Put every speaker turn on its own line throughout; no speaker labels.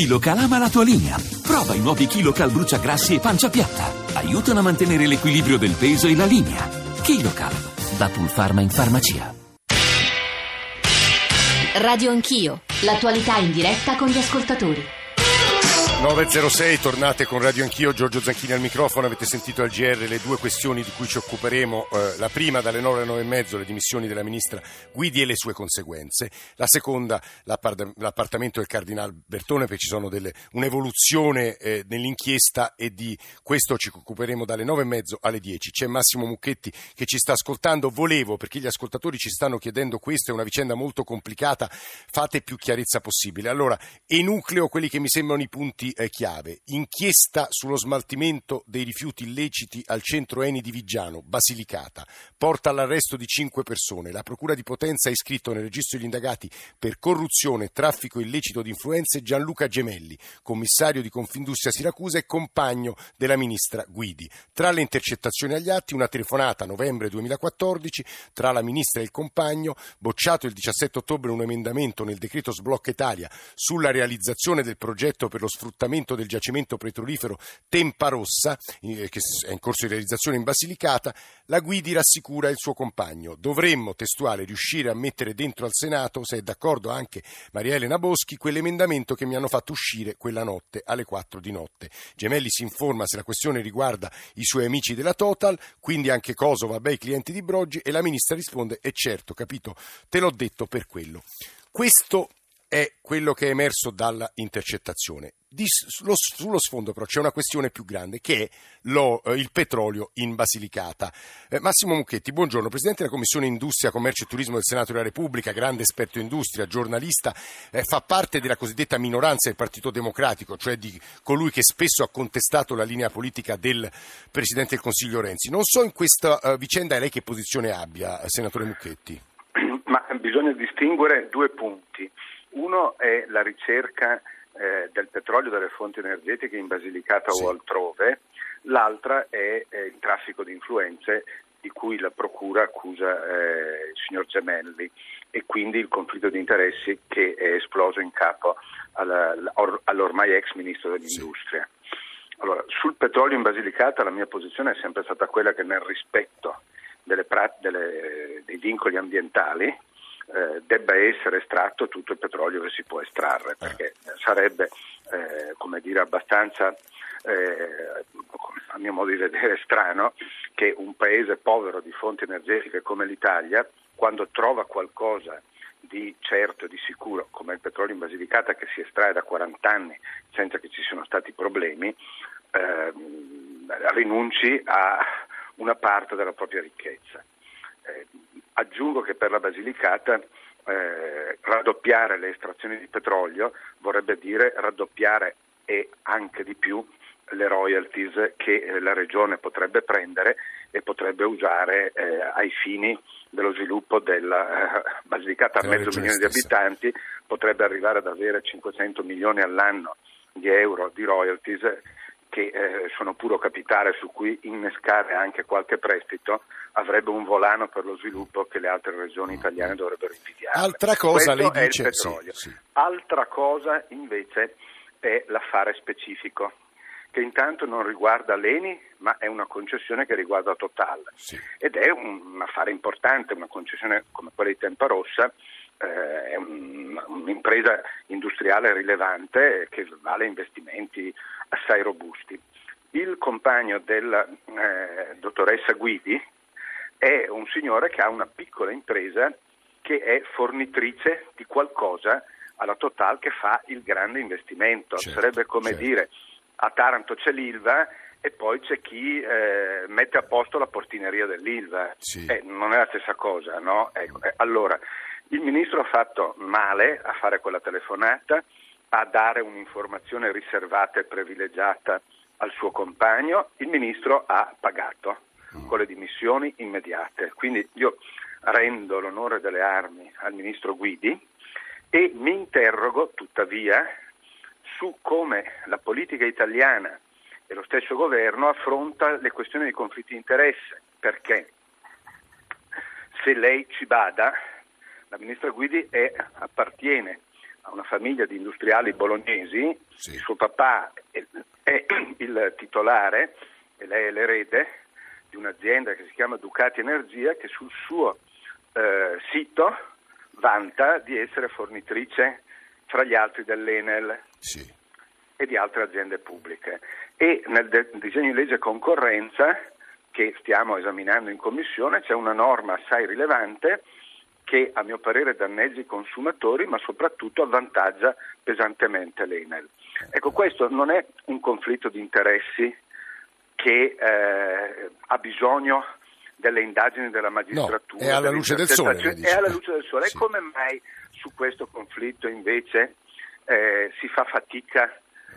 KiloCal ama la tua linea. Prova i nuovi KiloCal bruciagrassi e pancia piatta. Aiutano a mantenere l'equilibrio del peso e la linea. KiloCal, da Pulpharma in farmacia.
Radio Anch'io, l'attualità in diretta con gli ascoltatori.
906, tornate con Radio Anch'io, Giorgio Zanchini al microfono, avete sentito al GR le due questioni di cui ci occuperemo, eh, la prima dalle 9 alle 9 e mezzo le dimissioni della ministra Guidi e le sue conseguenze, la seconda l'appart- l'appartamento del Cardinal Bertone perché ci sono delle, un'evoluzione eh, nell'inchiesta e di questo ci occuperemo dalle 9 e mezzo alle 10. C'è Massimo Mucchetti che ci sta ascoltando, volevo perché gli ascoltatori ci stanno chiedendo questo, è una vicenda molto complicata, fate più chiarezza possibile. Allora, enucleo quelli che mi sembrano i punti eh, chiave. Inchiesta sullo smaltimento dei rifiuti illeciti al centro Eni di Vigiano, Basilicata. Porta all'arresto di cinque persone. La Procura di Potenza ha iscritto nel registro degli indagati per corruzione traffico illecito di influenze Gianluca Gemelli, commissario di Confindustria Siracusa e compagno della ministra Guidi. Tra le intercettazioni agli atti, una telefonata a novembre 2014 tra la ministra e il compagno, bocciato il 17 ottobre un emendamento nel decreto Sblocca Italia sulla realizzazione del progetto per lo sfruttamento sfruttamento del giacimento petrolifero Tempa Rossa, eh, che è in corso di realizzazione in Basilicata, la Guidi rassicura il suo compagno. Dovremmo, testuale, riuscire a mettere dentro al Senato, se è d'accordo anche Maria Elena Boschi, quell'emendamento che mi hanno fatto uscire quella notte alle 4 di notte. Gemelli si informa se la questione riguarda i suoi amici della Total, quindi anche Kosovo, vabbè, i clienti di Broggi, e la ministra risponde: è certo, capito, te l'ho detto per quello. Questo è quello che è emerso dalla intercettazione. Di, sullo, sullo, sfondo però c'è una questione più grande che è lo, eh, il petrolio in Basilicata. Eh, Massimo Mucchetti, buongiorno, Presidente della Commissione Industria, Commercio e Turismo del Senato della Repubblica, grande esperto industria, giornalista, eh, fa parte della cosiddetta minoranza del Partito Democratico, cioè di colui che spesso ha contestato la linea politica del Presidente del Consiglio Renzi. Non so in questa uh, vicenda lei che posizione abbia, Senatore Mucchetti.
Ma bisogna distinguere due punti. Uno è la ricerca eh, del petrolio dalle fonti energetiche in Basilicata sì. o altrove, l'altra è eh, il traffico di influenze di cui la Procura accusa eh, il signor Gemelli e quindi il conflitto di interessi che è esploso in capo alla, all'ormai ex Ministro dell'Industria. Sì. Allora, sul petrolio in Basilicata la mia posizione è sempre stata quella che nel rispetto delle, delle, dei vincoli ambientali eh, debba essere estratto tutto il petrolio che si può estrarre, perché sarebbe eh, come dire, abbastanza, eh, a mio modo di vedere, strano che un paese povero di fonti energetiche come l'Italia, quando trova qualcosa di certo e di sicuro, come il petrolio in Basilicata che si estrae da 40 anni senza che ci siano stati problemi, ehm, rinunci a una parte della propria ricchezza. Aggiungo che per la Basilicata eh, raddoppiare le estrazioni di petrolio vorrebbe dire raddoppiare e anche di più le royalties che eh, la regione potrebbe prendere e potrebbe usare eh, ai fini dello sviluppo della eh, Basilicata. A mezzo milione di abitanti, potrebbe arrivare ad avere 500 milioni all'anno di euro di royalties che eh, sono puro capitale su cui innescare anche qualche prestito avrebbe un volano per lo sviluppo che le altre regioni italiane dovrebbero invidiare.
Altra cosa
Questo
lei dice...
Sì, sì. Altra cosa invece è l'affare specifico che intanto non riguarda l'ENI ma è una concessione che riguarda Total sì. ed è un affare importante, una concessione come quella di Tempa Rossa eh, è un, un'impresa industriale rilevante che vale investimenti assai robusti. Il compagno della eh, dottoressa Guidi è un signore che ha una piccola impresa che è fornitrice di qualcosa alla Total che fa il grande investimento. Certo, Sarebbe come certo. dire a Taranto c'è l'Ilva e poi c'è chi eh, mette a posto la portineria dell'Ilva. Sì. Eh, non è la stessa cosa, no? Ecco, eh, allora, il ministro ha fatto male a fare quella telefonata, a dare un'informazione riservata e privilegiata al suo compagno, il ministro ha pagato con le dimissioni immediate. Quindi io rendo l'onore delle armi al ministro Guidi e mi interrogo tuttavia su come la politica italiana e lo stesso governo affronta le questioni di conflitti di interesse, perché se lei ci bada la ministra Guidi è, appartiene una famiglia di industriali bolognesi,
Sì.
il suo papà è, è il titolare e lei è l'erede di un'azienda che si chiama Ducati Energia che sul suo eh, sito vanta di essere fornitrice fra gli altri dell'Enel
Sì.
e di altre aziende pubbliche. E nel de- disegno di legge concorrenza che stiamo esaminando in commissione c'è una norma assai rilevante che a mio parere danneggia i consumatori ma soprattutto avvantaggia pesantemente l'Enel. Ecco, questo non è un conflitto di interessi che eh, ha bisogno delle indagini della magistratura.
No, è alla luce del sole.
È alla luce del sole.
Sì.
E come mai su questo conflitto invece eh, si fa fatica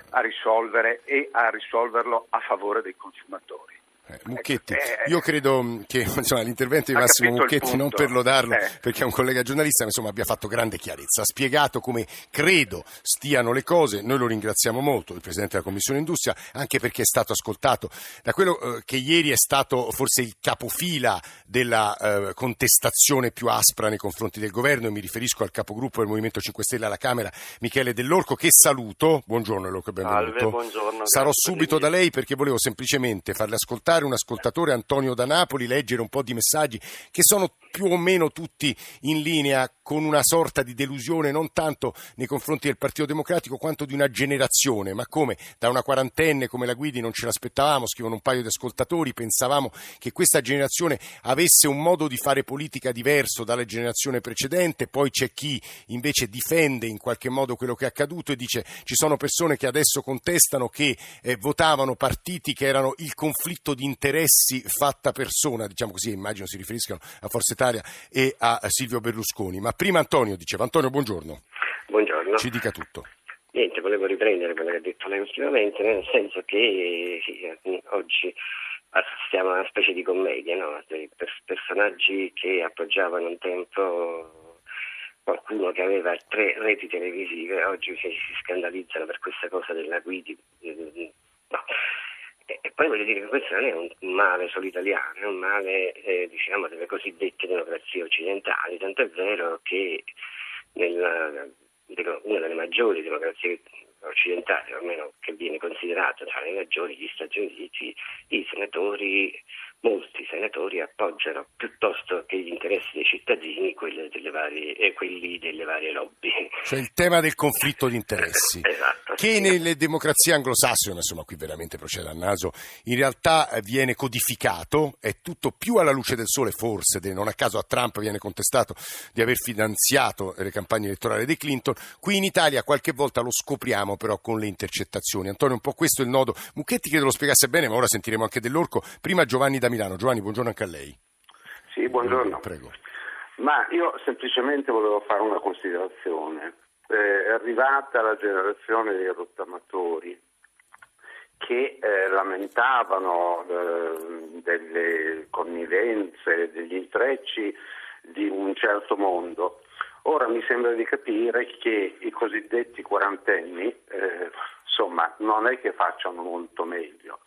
a risolvere e a risolverlo a favore dei consumatori?
Eh, Mucchetti,
Eh,
io credo mh, che insomma, l'intervento di Massimo Mucchetti, non per lodarlo,
Eh.
perché è un collega giornalista, ma insomma abbia fatto grande chiarezza, ha spiegato come credo stiano le cose, noi lo ringraziamo molto, il Presidente della Commissione Industria, anche perché è stato ascoltato da quello che ieri è stato forse il capofila della contestazione più aspra nei confronti del governo, e mi riferisco al capogruppo del Movimento 5 Stelle alla Camera, Michele Dell'Orco, che saluto, buongiorno Dell'Orco e benvenuto.
Salve, buongiorno,
Sarò subito da lei perché volevo semplicemente farle ascoltare un ascoltatore Antonio da Napoli, leggere un po' di messaggi che sono più o meno tutti in linea con una sorta di delusione non tanto nei confronti del Partito Democratico quanto di una generazione, ma come da una quarantenne come la Guidi non ce l'aspettavamo, scrivono un paio di ascoltatori, pensavamo che questa generazione avesse un modo di fare politica diverso dalla generazione precedente, poi c'è chi invece difende in qualche modo quello che è accaduto e dice ci sono persone che adesso contestano che eh, votavano partiti che erano il conflitto di interessi fatta persona, diciamo così, immagino si riferiscano a Forza Italia e a Silvio Berlusconi. Ma prima Antonio diceva, Antonio buongiorno,
Buongiorno.
ci dica tutto.
Niente, volevo riprendere quello che ha detto lei ultimamente, nel senso che sì, oggi assistiamo a una specie di commedia, no? Personaggi che appoggiavano un tempo qualcuno che aveva tre reti televisive, oggi si, si scandalizzano per questa cosa della guidi. Poi voglio dire che questo non è un male solo italiano, è un male eh, diciamo delle cosiddette democrazie occidentali, tanto è vero che nella, una delle maggiori democrazie occidentali, o almeno che viene considerata tra le maggiori, gli Stati Uniti, i senatori, molti senatori appoggiano piuttosto che gli interessi dei cittadini quelli delle varie, eh, quelli delle varie lobby.
Cioè il tema del conflitto di interessi.
Esatto.
Che nelle democrazie anglosassone, insomma qui veramente procede a naso, in realtà eh, viene codificato, è tutto più alla luce del sole forse, non a caso a Trump viene contestato di aver finanziato le campagne elettorali di Clinton, qui in Italia qualche volta lo scopriamo però con le intercettazioni. Antonio, un po' questo è il nodo. Mucchetti credo lo spiegasse bene, ma ora sentiremo anche dell'Orco. Prima Giovanni da Milano. Giovanni, buongiorno anche a lei.
Sì, buongiorno.
Prego.
Ma io semplicemente volevo fare una considerazione. Eh, è arrivata la generazione dei rottamatori che eh, lamentavano eh, delle connivenze, degli intrecci di un certo mondo. Ora mi sembra di capire che i cosiddetti quarantenni, eh, insomma, non è che facciano molto meglio,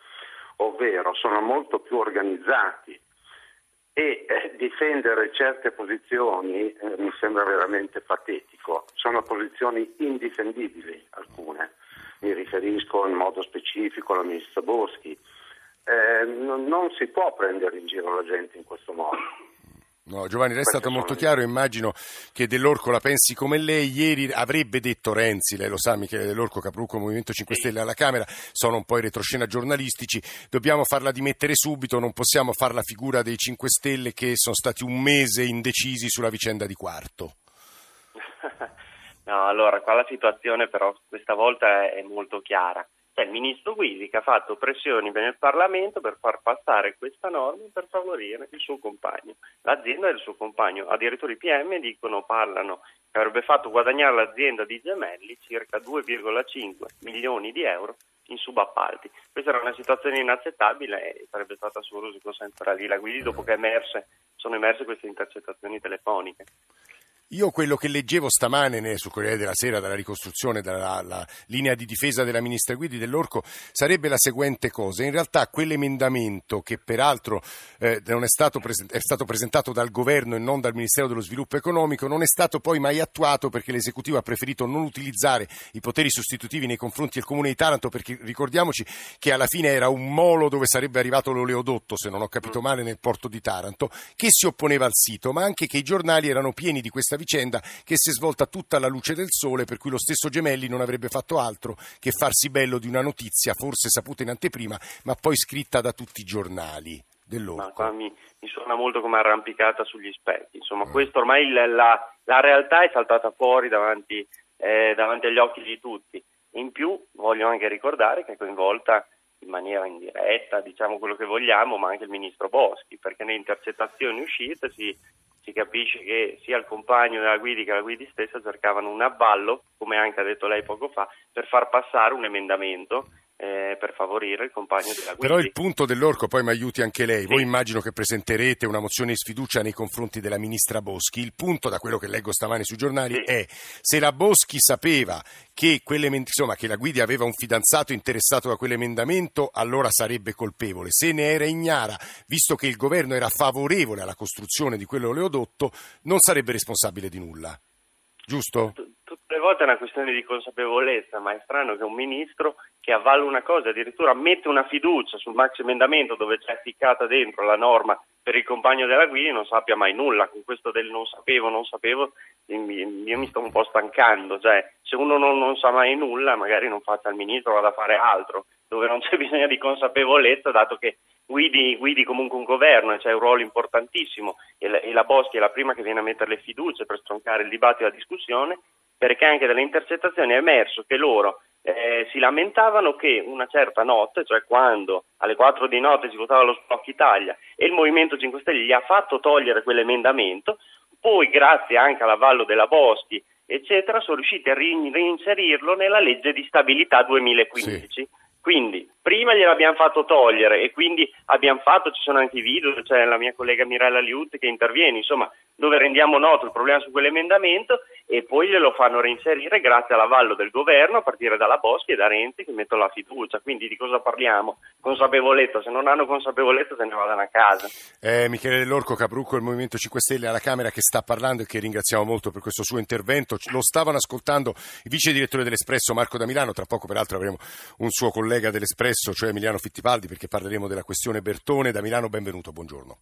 ovvero sono molto più organizzati e eh, difendere certe posizioni eh, mi sembra veramente patetico. Sono posizioni indifendibili alcune. Mi riferisco in modo specifico alla ministra Boschi. Eh, non, non si può prendere in giro la gente in questo modo.
No, Giovanni, lei è stato molto chiaro, immagino che Dell'Orco la pensi come lei. Ieri avrebbe detto Renzi, lei lo sa, Michele Dell'Orco, capogruppo Movimento 5 Stelle alla Camera, sono un po' i retroscena giornalistici, dobbiamo farla dimettere subito, non possiamo far la figura dei 5 Stelle che sono stati un mese indecisi sulla vicenda di Quarto.
No, allora qua la situazione però questa volta è molto chiara. C'è il ministro Guidi che ha fatto pressioni nel Parlamento per far passare questa norma per favorire il suo compagno. L'azienda del suo compagno, addirittura i PM dicono, parlano che avrebbe fatto guadagnare l'azienda di Gemelli circa 2,5 milioni di euro in subappalti. Questa era una situazione inaccettabile e sarebbe stata assurdo se consentire lì la Guidi dopo che emerse, sono emerse queste intercettazioni telefoniche.
Io quello che leggevo stamane sul Corriere della Sera dalla ricostruzione dalla linea di difesa della ministra Guidi dell'Orco sarebbe la seguente cosa. In realtà quell'emendamento che peraltro eh, è, stato present- è, stato presentato dal governo e non dal Ministero dello Sviluppo Economico non è stato poi mai attuato perché l'esecutivo ha preferito non utilizzare i poteri sostitutivi nei confronti del comune di Taranto perché ricordiamoci che alla fine era un molo dove sarebbe arrivato l'oleodotto, se non ho capito male, nel porto di Taranto, che si opponeva al sito, ma anche che i giornali erano pieni di questa questa vicenda che si è svolta tutta alla luce del sole, per cui lo stesso Gemelli non avrebbe fatto altro che farsi bello di una notizia, forse saputa in anteprima, ma poi scritta da tutti i giornali.
Ma mi, mi, suona molto come arrampicata sugli specchi. Insomma, mm. questo ormai la, la, la, realtà è saltata fuori davanti, eh, davanti agli occhi di tutti. In più voglio anche ricordare che è coinvolta in maniera indiretta, diciamo quello che vogliamo, ma anche il ministro Boschi, perché nelle intercettazioni uscite si si capisce che sia il compagno della Guidi che la Guidi stessa cercavano un avvallo, come anche ha detto lei poco fa, per far passare un emendamento eh, per favorire il compagno della Guidi.
Però il punto dell'orco, poi mi aiuti anche lei, sì. voi immagino che presenterete una mozione di sfiducia nei confronti della ministra Boschi, il punto da quello che leggo stamani sui giornali sì. è se la Boschi sapeva che, insomma, che la Guidi aveva un fidanzato interessato da quell'emendamento, allora sarebbe colpevole, se ne era ignara, visto che il governo era favorevole alla costruzione di quell'oleodotto, non sarebbe responsabile di nulla. Giusto?
Volte è una questione di consapevolezza, ma è strano che un ministro che avvalla una cosa, addirittura mette una fiducia sul maxi emendamento dove c'è ficcata dentro la norma per il compagno della guida non sappia mai nulla. Con questo del non sapevo, non sapevo, io mi sto un po' stancando. Cioè, se uno non, non sa mai nulla, magari non faccia il ministro, vada a fare altro, dove non c'è bisogno di consapevolezza, dato che guidi, guidi comunque un governo e c'è un ruolo importantissimo e la, e la Boschi è la prima che viene a mettere le fiducie per stroncare il dibattito e la discussione, perché anche dalle intercettazioni è emerso che loro eh, si lamentavano che una certa notte, cioè quando alle 4 di notte si votava lo Sblocco Italia e il Movimento 5 Stelle gli ha fatto togliere quell'emendamento, poi grazie anche all'avallo della Boschi, eccetera, sono riusciti a reinserirlo nella legge di stabilità 2015. Sì. Quindi prima gliel'abbiamo fatto togliere e quindi abbiamo fatto, ci sono anche i video, c'è la mia collega Mirella Liut che interviene, insomma, dove rendiamo noto il problema su quell'emendamento e poi glielo fanno reinserire grazie all'avallo del governo a partire dalla Boschi e da Renzi che mettono la fiducia. Quindi di cosa parliamo? Consapevolezza, se non hanno consapevolezza se ne vadano a casa.
Eh, Michele Dell'Orco, Caprucco del Movimento 5 Stelle alla Camera che sta parlando e che ringraziamo molto per questo suo intervento. Lo stavano ascoltando il vice direttore dell'Espresso Marco da Milano, tra poco peraltro avremo un suo collega dell'Espresso, cioè Emiliano Fittipaldi, perché parleremo della questione Bertone. Da Milano benvenuto, buongiorno.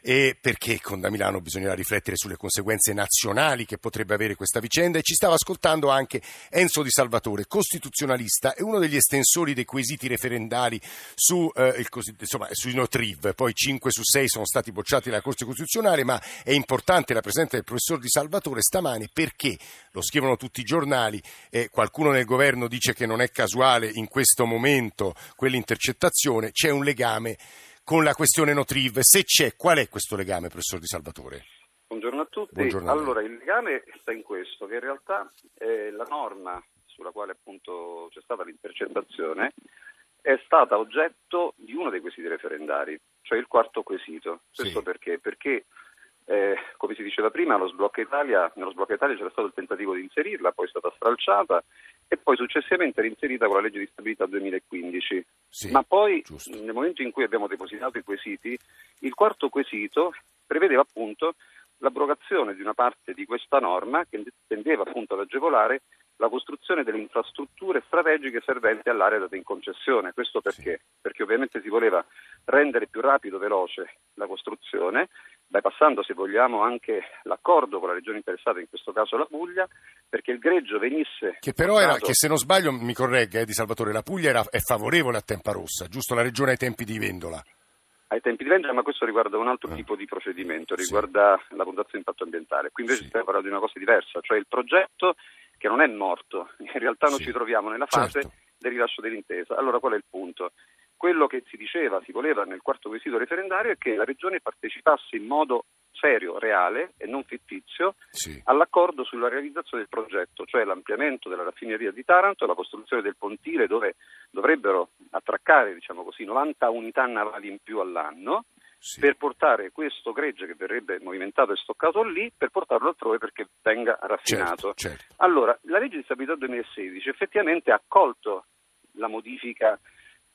E perché con da Milano bisognerà riflettere sulle conseguenze nazionali che potrebbe avere questa vicenda e ci stava ascoltando anche Enzo Di Salvatore, costituzionalista e uno degli estensori dei quesiti referendari su, eh, il, insomma, sui Notriv. Poi 5 su 6 sono stati bocciati dalla Corte Costituzionale, ma è importante la presenza del professor Di Salvatore stamane perché, lo scrivono tutti i giornali, eh, qualcuno nel governo dice che non è casuale in questo momento quell'intercettazione, c'è un legame con la questione Notriv. Se c'è, qual è questo legame, professor Di Salvatore?
Buongiorno a tutti. Buongiorno allora, il legame sta in questo, che in realtà eh, la norma sulla quale appunto c'è stata l'intercettazione è stata oggetto di uno dei quesiti referendari, cioè il quarto quesito. Questo sì. perché? Perché eh, come si diceva prima, sblocco Italia, nello sblocco Italia c'era stato il tentativo di inserirla, poi è stata stralciata e poi successivamente reinserita con la legge di stabilità 2015. Sì, Ma poi giusto. nel momento in cui abbiamo depositato i quesiti, il quarto quesito prevedeva appunto l'abrogazione di una parte di questa norma che tendeva appunto ad agevolare la costruzione delle infrastrutture strategiche serventi all'area data in concessione. Questo perché? Sì. Perché ovviamente si voleva rendere più rapido e veloce la costruzione, bypassando se vogliamo anche l'accordo con la regione interessata, in questo caso la Puglia, perché il greggio venisse...
Che però era, che se non sbaglio mi corregga eh, Di Salvatore, la Puglia era, è favorevole a Tempa Rossa, giusto? La regione ai tempi di Vendola.
Ai tempi di Vendola, ma questo riguarda un altro eh. tipo di procedimento, riguarda sì. la valutazione di impatto ambientale. Qui invece sì. stiamo parlando di una cosa diversa, cioè il progetto che non è morto, in realtà noi sì. ci troviamo nella fase certo. del rilascio dell'intesa. Allora qual è il punto? Quello che si diceva, si voleva nel quarto quesito referendario è che la Regione partecipasse in modo serio, reale e non fittizio sì. all'accordo sulla realizzazione del progetto, cioè l'ampliamento della raffineria di Taranto e la costruzione del pontile dove dovrebbero attraccare diciamo così, 90 unità navali in più all'anno sì. per portare questo gregge che verrebbe movimentato e stoccato lì, per portarlo altrove perché venga raffinato.
Certo, certo.
Allora, la legge di stabilità 2016 effettivamente ha accolto la modifica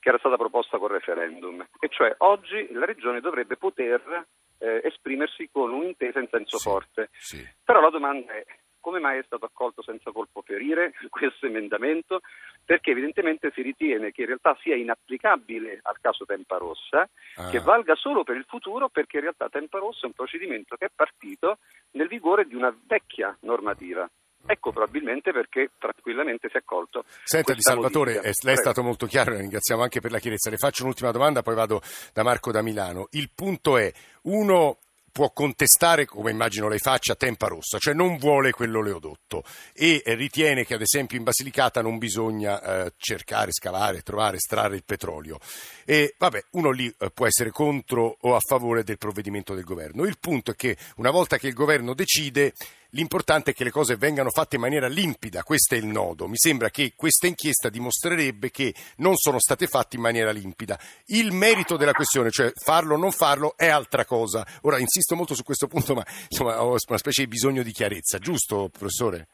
che era stata proposta col referendum, e cioè oggi la Regione dovrebbe poter eh, esprimersi con un'intesa in senso
sì,
forte.
sì.
Però la domanda è come mai è stato accolto senza colpo ferire questo emendamento? Perché evidentemente si ritiene che in realtà sia inapplicabile al caso Tempa Rossa, ah. che valga solo per il futuro perché in realtà Tempa Rossa è un procedimento che è partito nel vigore di una vecchia normativa. Ecco probabilmente perché tranquillamente si è accolto.
Senta Di Salvatore, eh, lei è stato molto chiaro, la ringraziamo anche per la chiarezza. Le faccio un'ultima domanda, poi vado da Marco da Milano. Il punto è, uno può contestare, come immagino lei faccia, Tempa Rossa, cioè non vuole quell'oleodotto e ritiene che ad esempio in Basilicata non bisogna eh, cercare, scavare, trovare, estrarre il petrolio. E vabbè, uno lì eh, può essere contro o a favore del provvedimento del governo. Il punto è che una volta che il governo decide L'importante è che le cose vengano fatte in maniera limpida, questo è il nodo. Mi sembra che questa inchiesta dimostrerebbe che non sono state fatte in maniera limpida. Il merito della questione, cioè farlo o non farlo, è altra cosa. Ora insisto molto su questo punto, ma insomma, ho una specie di bisogno di chiarezza, giusto, professore?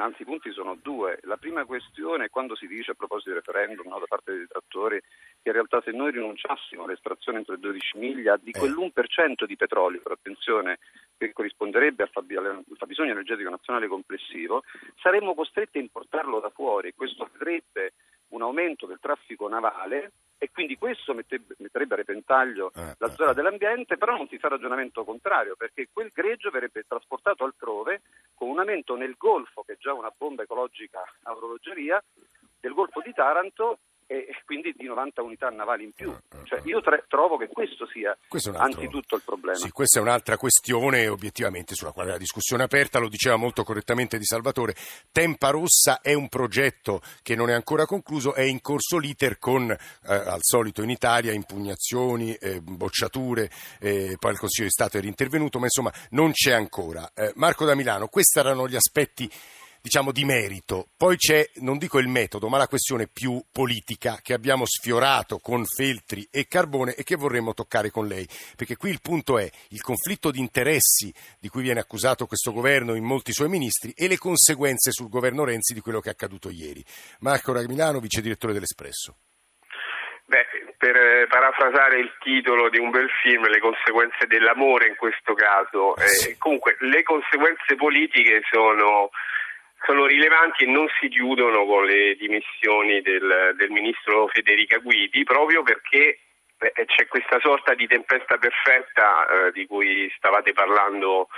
Anzi i punti sono due. La prima questione è quando si dice a proposito del referendum no, da parte dei detrattori che in realtà se noi rinunciassimo all'estrazione entro le 12 miglia di eh. quell'1% di petrolio, per attenzione, che corrisponderebbe al fabbisogno energetico nazionale complessivo, saremmo costretti a importarlo da fuori. Questo vedrebbe un aumento del traffico navale e quindi questo metterebbe a repentaglio eh, la eh, zona dell'ambiente, però non si fa ragionamento contrario perché quel greggio verrebbe trasportato altrove con un aumento nel Golfo, che è già una bomba ecologica a orologeria, del Golfo di Taranto e quindi di 90 unità navali in più. Cioè, io tre, trovo che questo sia questo altro, anzitutto il problema.
Sì, questa è un'altra questione obiettivamente sulla quale la discussione è aperta, lo diceva molto correttamente Di Salvatore. Tempa Rossa è un progetto che non è ancora concluso, è in corso l'iter con, eh, al solito in Italia, impugnazioni, eh, bocciature, eh, poi il Consiglio di Stato era intervenuto, ma insomma non c'è ancora. Eh, Marco da Milano, questi erano gli aspetti diciamo, di merito. Poi c'è, non dico il metodo, ma la questione più politica che abbiamo sfiorato con Feltri e Carbone e che vorremmo toccare con lei. Perché qui il punto è il conflitto di interessi di cui viene accusato questo governo in molti suoi ministri e le conseguenze sul governo Renzi di quello che è accaduto ieri. Marco Ramilano, vice direttore dell'Espresso.
Beh, per eh, parafrasare il titolo di un bel film, le conseguenze dell'amore in questo caso, eh, comunque le conseguenze politiche sono sono rilevanti e non si chiudono con le dimissioni del, del ministro Federica Guidi proprio perché eh, c'è questa sorta di tempesta perfetta eh, di cui stavate parlando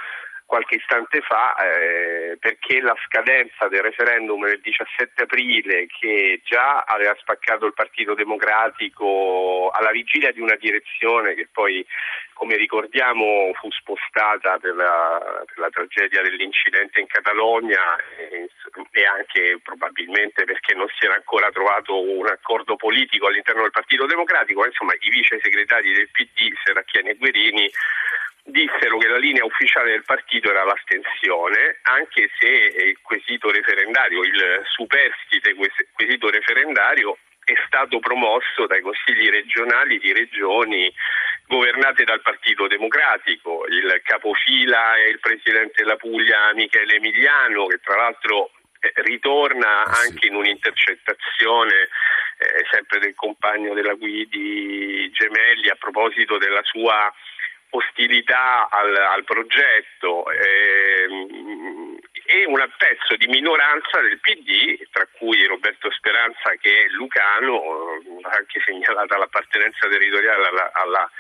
qualche istante fa eh, perché la scadenza del referendum del 17 aprile che già aveva spaccato il Partito Democratico alla vigilia di una direzione che poi come ricordiamo fu spostata per la, per la tragedia dell'incidente in Catalogna e, e, anche probabilmente perché non si era ancora trovato un accordo politico all'interno del Partito Democratico, insomma i vice segretari del PD, Serracchiani e Guerini dissero linea ufficiale del partito era l'astensione, anche se il quesito referendario, il superstite quesito referendario è stato promosso dai consigli regionali di regioni governate dal Partito Democratico. Il capofila è il presidente della Puglia Michele Emiliano, che tra l'altro eh, ritorna ah, anche in un'intercettazione eh, sempre del compagno della Guidi Gemelli a proposito della sua ostilità al, al progetto ehm, e un pezzo di minoranza del PD, tra cui Roberto Speranza che è lucano, anche segnalata l'appartenenza territoriale alla, alla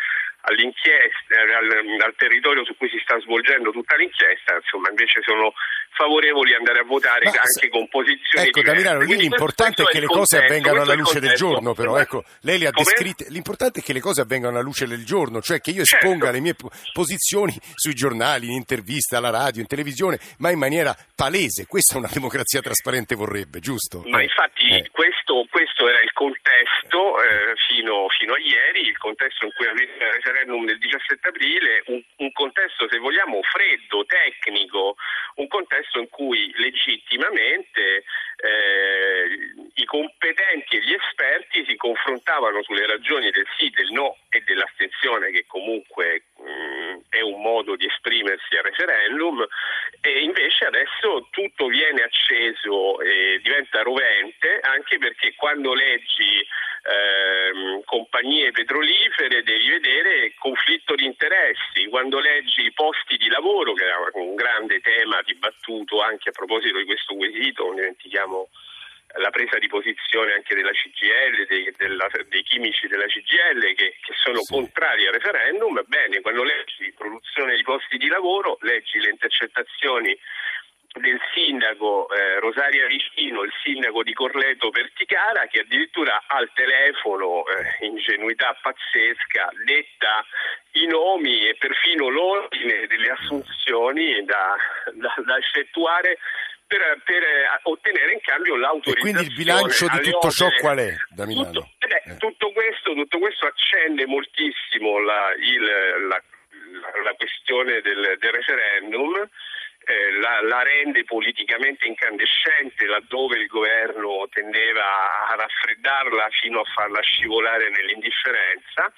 all'inchiesta, al, al, territorio su cui si sta svolgendo tutta l'inchiesta, insomma invece sono favorevoli ad andare a votare Ma, anche con posizioni
ecco, diverse. Ecco, lì l'importante è che le cose contesto, avvengano alla luce del giorno, però ecco, lei le ha Come? descritte, l'importante è che le cose avvengano alla luce del giorno, cioè che io certo. esponga le mie posizioni sui giornali, in intervista, alla radio, in televisione, ma in maniera palese, questa una democrazia trasparente vorrebbe, giusto?
Ma infatti eh. questo, questo, era il contesto eh, fino, fino, a ieri, il contesto in cui avete il referendum del 17 aprile, un, un contesto se vogliamo freddo, tecnico, un contesto in cui legittimamente eh, i competenti e gli esperti si confrontavano sulle ragioni del sì, del no e dell'astensione che comunque mh, è un modo di esprimersi al referendum e invece adesso tutto viene acceso e diventa rovente anche perché quando leggi eh, compagnie petrolifere devi vedere conflitto di interessi, quando leggi i posti di lavoro che era un grande tema dibattuto anche a proposito di questo quesito, non dimentichiamo la presa di posizione anche della CGL, dei, della, dei chimici della CGL che, che sono sì. contrari al referendum, bene, quando leggi produzione di posti di lavoro, leggi le intercettazioni del sindaco eh, Rosaria Vicino, il sindaco di Corleto Perticara, che addirittura al telefono, eh, ingenuità pazzesca, detta i nomi e perfino l'ordine delle assunzioni da, da, da effettuare per, per, ottenere in cambio l'autorizzazione.
E quindi il bilancio di tutto ciò qual è da Milano?
Tutto, eh, tutto, questo, tutto questo, accende moltissimo la, il, la, la questione del, del referendum. Eh, la, la, rende politicamente incandescente laddove il governo tendeva a raffreddarla fino a farla scivolare nell'indifferenza.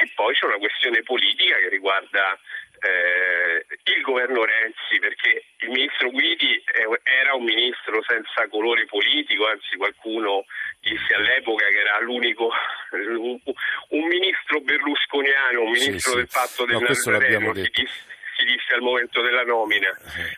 E poi c'è una questione politica che riguarda eh, il governo Renzi, perché il ministro Guidi era un ministro senza colore politico, anzi qualcuno disse all'epoca che era l'unico, un, ministro berlusconiano, un ministro sì, del patto del no, Nazareno, disse al momento della nomina.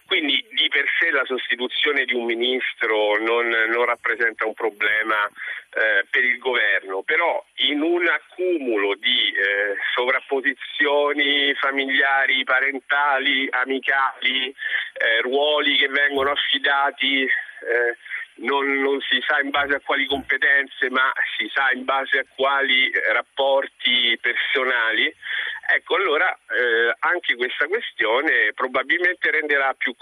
Quindi di per sé la sostituzione di un ministro non, non rappresenta un problema eh, per il governo, però in un accumulo di eh, sovrapposizioni familiari, parentali, amicali, eh, ruoli che vengono affidati eh, non, non, si sa in base a quali competenze, ma si sa in base a quali rapporti personali. Ecco, allora eh, anche questa questione probabilmente renderà più,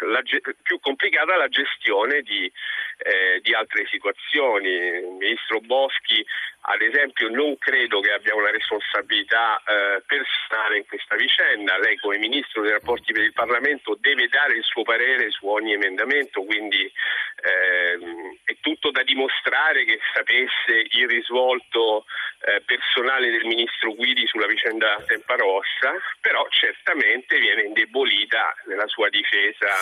la, più complicata la gestione di, eh, di altre situazioni. Il ministro Boschi ad esempio non credo che abbia una responsabilità eh, personale in questa vicenda, lei come Ministro dei rapporti per il Parlamento deve dare il suo parere su ogni emendamento, quindi eh, è tutto da dimostrare che sapesse il risvolto eh, personale del Ministro Guidi sulla vicenda Temparossa, però certamente viene indebolita nella sua difesa.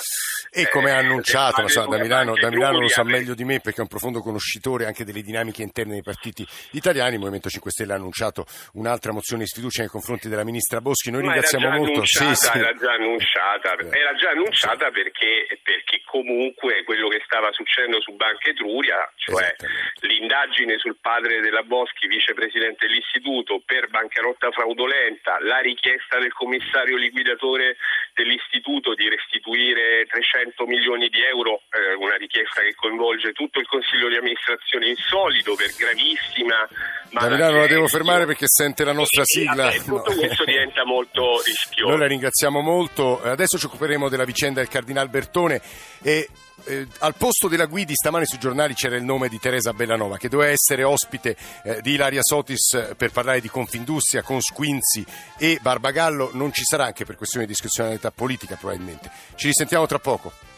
E come ha eh, annunciato, sa, da Milano, da Milano lo sa meglio di me perché è un profondo conoscitore anche delle dinamiche interne dei partiti italiani. Il Movimento 5 Stelle ha annunciato un'altra mozione di sfiducia nei confronti della ministra Boschi. Noi
Ma
ringraziamo
era
molto.
Sì, sì. Era già annunciata, era già annunciata perché, perché, comunque quello che stava succedendo su Banca Etruria, cioè l'indagine sul padre della Boschi, vicepresidente dell'istituto, per bancarotta fraudolenta, la richiesta del commissario liquidatore dell'istituto di restituire 300 milioni di euro, eh, una richiesta che coinvolge tutto il consiglio di amministrazione insolito per gravissima
da Milano la devo fermare perché sente la nostra sigla.
Vabbè, tutto no. questo diventa molto rischioso.
Noi la ringraziamo molto. Adesso ci occuperemo della vicenda del Cardinal Bertone e eh, al posto della Guidi stamane sui giornali c'era il nome di Teresa Bellanova che doveva essere ospite eh, di Ilaria Sotis eh, per parlare di Confindustria con Squinzi e Barbagallo. Non ci sarà anche per questione di discrezionalità politica probabilmente. Ci risentiamo tra poco